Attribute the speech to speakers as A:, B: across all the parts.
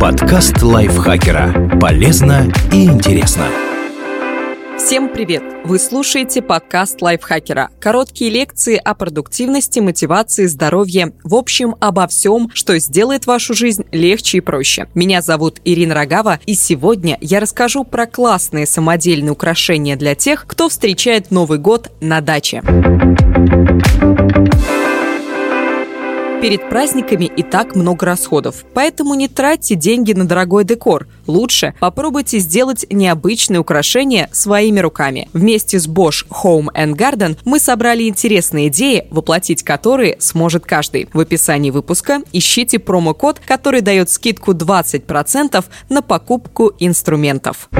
A: Подкаст лайфхакера. Полезно и интересно.
B: Всем привет! Вы слушаете подкаст лайфхакера. Короткие лекции о продуктивности, мотивации, здоровье. В общем, обо всем, что сделает вашу жизнь легче и проще. Меня зовут Ирина Рогава, и сегодня я расскажу про классные самодельные украшения для тех, кто встречает Новый год на даче. Перед праздниками и так много расходов, поэтому не тратьте деньги на дорогой декор. Лучше попробуйте сделать необычные украшения своими руками. Вместе с Bosch Home and Garden мы собрали интересные идеи, воплотить которые сможет каждый. В описании выпуска ищите промокод, который дает скидку 20% на покупку инструментов.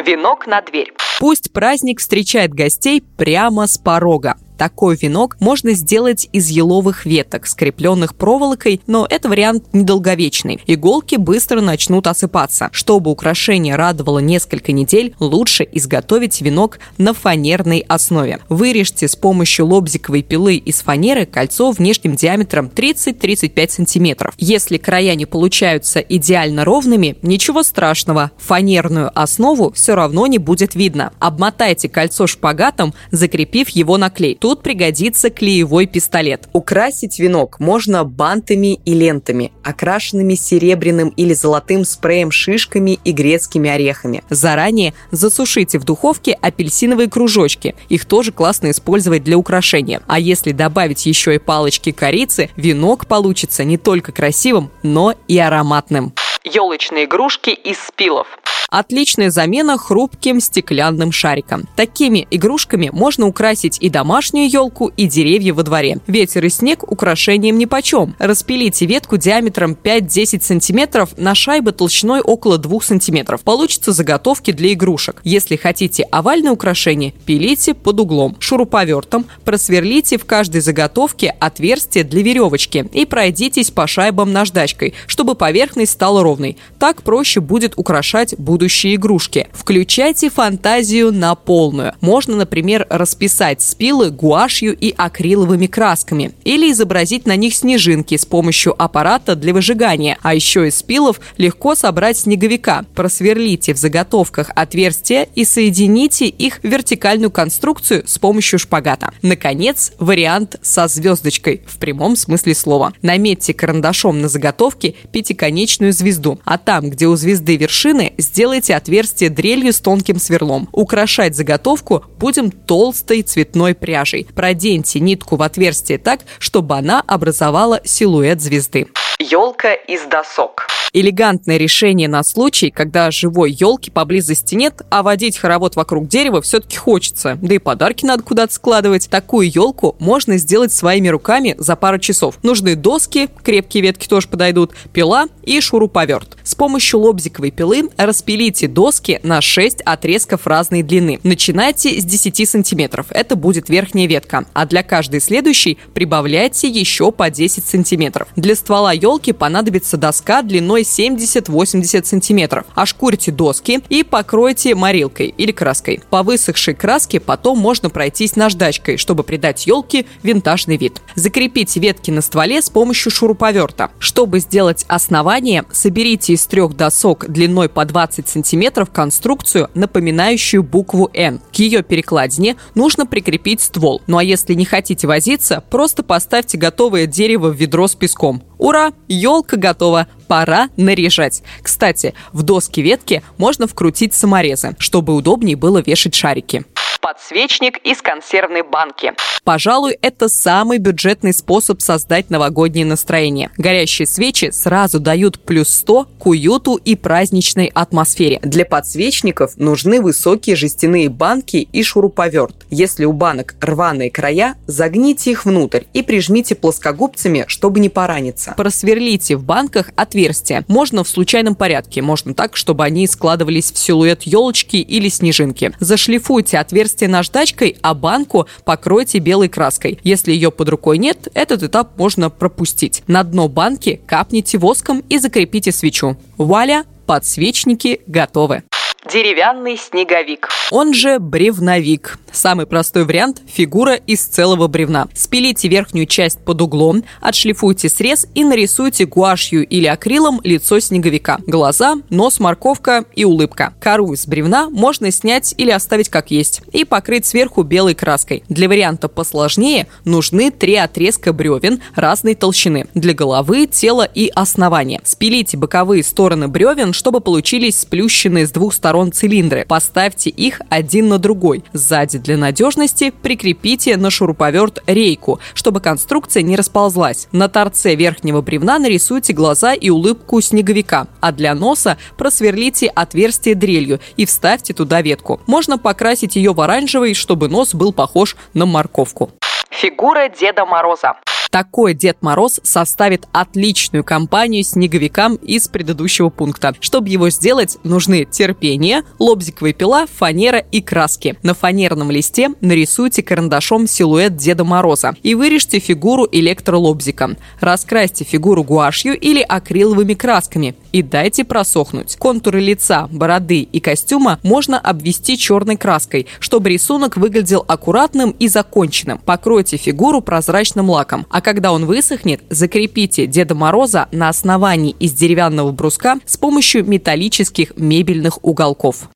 B: Венок на дверь. Пусть праздник встречает гостей прямо с порога. Такой венок можно сделать из еловых веток, скрепленных проволокой, но это вариант недолговечный. Иголки быстро начнут осыпаться. Чтобы украшение радовало несколько недель, лучше изготовить венок на фанерной основе. Вырежьте с помощью лобзиковой пилы из фанеры кольцо внешним диаметром 30-35 см. Если края не получаются идеально ровными, ничего страшного, фанерную основу все равно не будет видно. Обмотайте кольцо шпагатом, закрепив его на клей. Тут Тут пригодится клеевой пистолет. Украсить венок можно бантами и лентами, окрашенными серебряным или золотым спреем шишками и грецкими орехами. Заранее засушите в духовке апельсиновые кружочки. Их тоже классно использовать для украшения. А если добавить еще и палочки корицы, венок получится не только красивым, но и ароматным. Елочные игрушки из спилов. Отличная замена хрупким стеклянным шарикам. Такими игрушками можно украсить и домашнюю елку, и деревья во дворе. Ветер и снег украшением нипочем. Распилите ветку диаметром 5-10 см на шайбы толщиной около 2 см. Получится заготовки для игрушек. Если хотите овальное украшение, пилите под углом. Шуруповертом просверлите в каждой заготовке отверстие для веревочки и пройдитесь по шайбам наждачкой, чтобы поверхность стала ровной. Так проще будет украшать будущее будущие игрушки. Включайте фантазию на полную. Можно, например, расписать спилы гуашью и акриловыми красками или изобразить на них снежинки с помощью аппарата для выжигания. А еще из спилов легко собрать снеговика. Просверлите в заготовках отверстия и соедините их в вертикальную конструкцию с помощью шпагата. Наконец, вариант со звездочкой в прямом смысле слова. Наметьте карандашом на заготовке пятиконечную звезду, а там, где у звезды вершины, сделайте Сделайте отверстие дрелью с тонким сверлом. Украшать заготовку будем толстой цветной пряжей. Проденьте нитку в отверстие так, чтобы она образовала силуэт звезды. Елка из досок. Элегантное решение на случай, когда живой елки поблизости нет, а водить хоровод вокруг дерева все-таки хочется. Да и подарки надо куда-то складывать. Такую елку можно сделать своими руками за пару часов. Нужны доски, крепкие ветки тоже подойдут, пила и шуруповерт. С помощью лобзиковой пилы распилите доски на 6 отрезков разной длины. Начинайте с 10 сантиметров. Это будет верхняя ветка. А для каждой следующей прибавляйте еще по 10 сантиметров. Для ствола елки понадобится доска длиной длиной 70-80 сантиметров. Ошкурьте доски и покройте морилкой или краской. По высохшей краске потом можно пройтись наждачкой, чтобы придать елке винтажный вид. Закрепите ветки на стволе с помощью шуруповерта. Чтобы сделать основание, соберите из трех досок длиной по 20 сантиметров конструкцию, напоминающую букву «Н». К ее перекладине нужно прикрепить ствол. Ну а если не хотите возиться, просто поставьте готовое дерево в ведро с песком. Ура! Елка готова! Пора наряжать. Кстати, в доски ветки можно вкрутить саморезы, чтобы удобнее было вешать шарики подсвечник из консервной банки. Пожалуй, это самый бюджетный способ создать новогоднее настроение. Горящие свечи сразу дают плюс 100 к уюту и праздничной атмосфере. Для подсвечников нужны высокие жестяные банки и шуруповерт. Если у банок рваные края, загните их внутрь и прижмите плоскогубцами, чтобы не пораниться. Просверлите в банках отверстия. Можно в случайном порядке, можно так, чтобы они складывались в силуэт елочки или снежинки. Зашлифуйте отверстия отверстие наждачкой, а банку покройте белой краской. Если ее под рукой нет, этот этап можно пропустить. На дно банки капните воском и закрепите свечу. Вуаля! Подсвечники готовы. Деревянный снеговик. Он же бревновик. Самый простой вариант – фигура из целого бревна. Спилите верхнюю часть под углом, отшлифуйте срез и нарисуйте гуашью или акрилом лицо снеговика. Глаза, нос, морковка и улыбка. Кору из бревна можно снять или оставить как есть и покрыть сверху белой краской. Для варианта посложнее нужны три отрезка бревен разной толщины для головы, тела и основания. Спилите боковые стороны бревен, чтобы получились сплющенные с двух сторон цилиндры. Поставьте их один на другой. Сзади для надежности прикрепите на шуруповерт рейку, чтобы конструкция не расползлась. На торце верхнего бревна нарисуйте глаза и улыбку снеговика, а для носа просверлите отверстие дрелью и вставьте туда ветку. Можно покрасить ее в оранжевый, чтобы нос был похож на морковку. Фигура Деда Мороза. Такой Дед Мороз составит отличную компанию снеговикам из предыдущего пункта. Чтобы его сделать, нужны терпение, лобзиковая пила, фанера и краски. На фанерном листе нарисуйте карандашом силуэт Деда Мороза и вырежьте фигуру электролобзиком. Раскрасьте фигуру гуашью или акриловыми красками и дайте просохнуть. Контуры лица, бороды и костюма можно обвести черной краской, чтобы рисунок выглядел аккуратным и законченным. Покройте фигуру прозрачным лаком, а когда он высохнет, закрепите Деда Мороза на основании из деревянного бруска с помощью металлических мебельных уголков.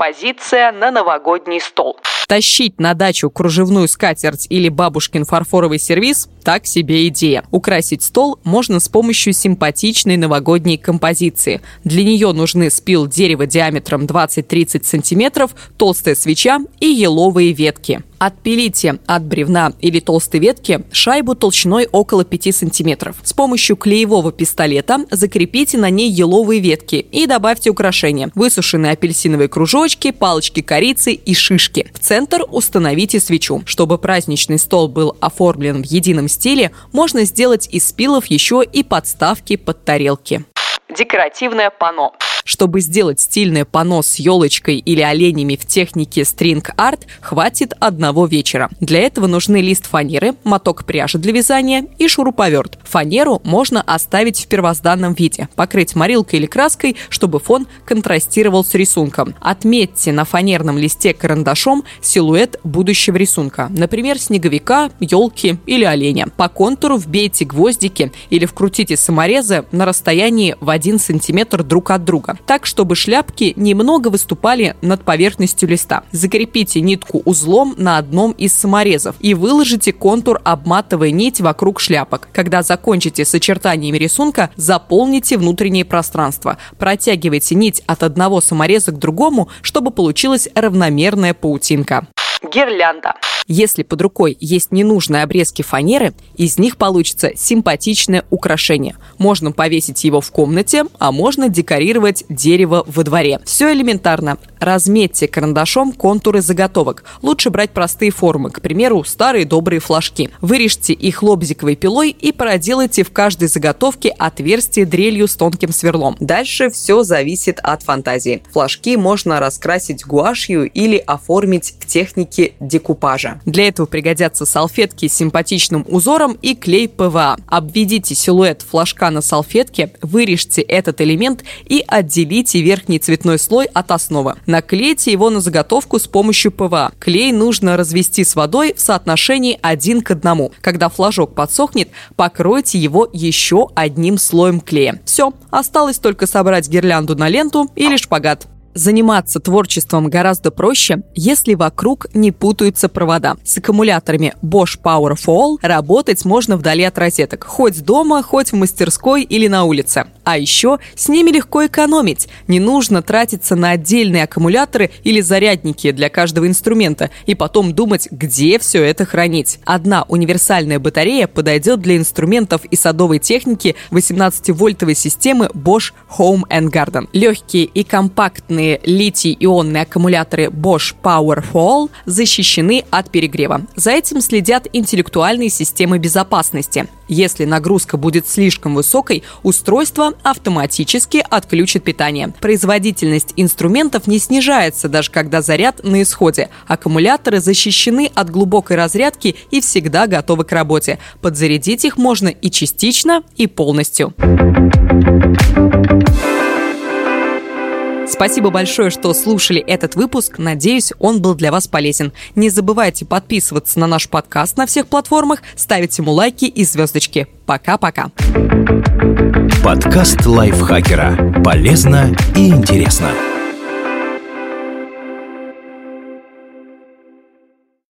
B: Композиция на новогодний стол. Тащить на дачу кружевную скатерть или бабушкин фарфоровый сервиз – так себе идея. Украсить стол можно с помощью симпатичной новогодней композиции. Для нее нужны спил дерева диаметром 20-30 см, толстая свеча и еловые ветки. Отпилите от бревна или толстой ветки шайбу толщиной около 5 см. С помощью клеевого пистолета закрепите на ней еловые ветки и добавьте украшения. Высушенные апельсиновые кружочки, палочки корицы и шишки. В центр установите свечу. Чтобы праздничный стол был оформлен в едином стиле, можно сделать из спилов еще и подставки под тарелки. Декоративное панно. Чтобы сделать стильное панно с елочкой или оленями в технике стринг-арт, хватит одного вечера. Для этого нужны лист фанеры, моток пряжи для вязания и шуруповерт. Фанеру можно оставить в первозданном виде, покрыть морилкой или краской, чтобы фон контрастировал с рисунком. Отметьте на фанерном листе карандашом силуэт будущего рисунка, например, снеговика, елки или оленя. По контуру вбейте гвоздики или вкрутите саморезы на расстоянии в 1 см друг от друга так, чтобы шляпки немного выступали над поверхностью листа. Закрепите нитку узлом на одном из саморезов и выложите контур, обматывая нить вокруг шляпок. Когда закончите с очертаниями рисунка, заполните внутреннее пространство. Протягивайте нить от одного самореза к другому, чтобы получилась равномерная паутинка. Гирлянда. Если под рукой есть ненужные обрезки фанеры, из них получится симпатичное украшение. Можно повесить его в комнате, а можно декорировать дерево во дворе. Все элементарно. Разметьте карандашом контуры заготовок. Лучше брать простые формы, к примеру, старые добрые флажки. Вырежьте их лобзиковой пилой и проделайте в каждой заготовке отверстие дрелью с тонким сверлом. Дальше все зависит от фантазии. Флажки можно раскрасить гуашью или оформить к технике декупажа. Для этого пригодятся салфетки с симпатичным узором и клей ПВА. Обведите силуэт флажка на салфетке, вырежьте этот элемент и отделите верхний цветной слой от основы. Наклейте его на заготовку с помощью ПВА. Клей нужно развести с водой в соотношении один к одному. Когда флажок подсохнет, покройте его еще одним слоем клея. Все, осталось только собрать гирлянду на ленту или шпагат. Заниматься творчеством гораздо проще, если вокруг не путаются провода. С аккумуляторами Bosch Power for All работать можно вдали от розеток, хоть дома, хоть в мастерской или на улице. А еще с ними легко экономить. Не нужно тратиться на отдельные аккумуляторы или зарядники для каждого инструмента и потом думать, где все это хранить. Одна универсальная батарея подойдет для инструментов и садовой техники 18-вольтовой системы Bosch Home and Garden. Легкие и компактные Современные литий-ионные аккумуляторы Bosch Power for All защищены от перегрева. За этим следят интеллектуальные системы безопасности. Если нагрузка будет слишком высокой, устройство автоматически отключит питание. Производительность инструментов не снижается, даже когда заряд на исходе. Аккумуляторы защищены от глубокой разрядки и всегда готовы к работе. Подзарядить их можно и частично, и полностью. Спасибо большое, что слушали этот выпуск. Надеюсь, он был для вас полезен. Не забывайте подписываться на наш подкаст на всех платформах, ставить ему лайки и звездочки. Пока-пока.
A: Подкаст лайфхакера. Полезно и интересно.